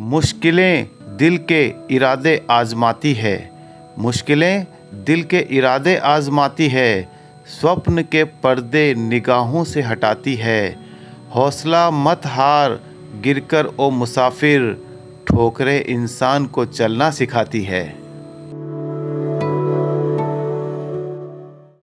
मुश्किलें दिल के इरादे आजमाती है। मुश्किलें दिल के इरादे आजमाती है। स्वप्न के पर्दे निगाहों से हटाती है। हौसला मत हार गिरकर ओ मुसाफिर, ठोकरे इंसान को चलना सिखाती है।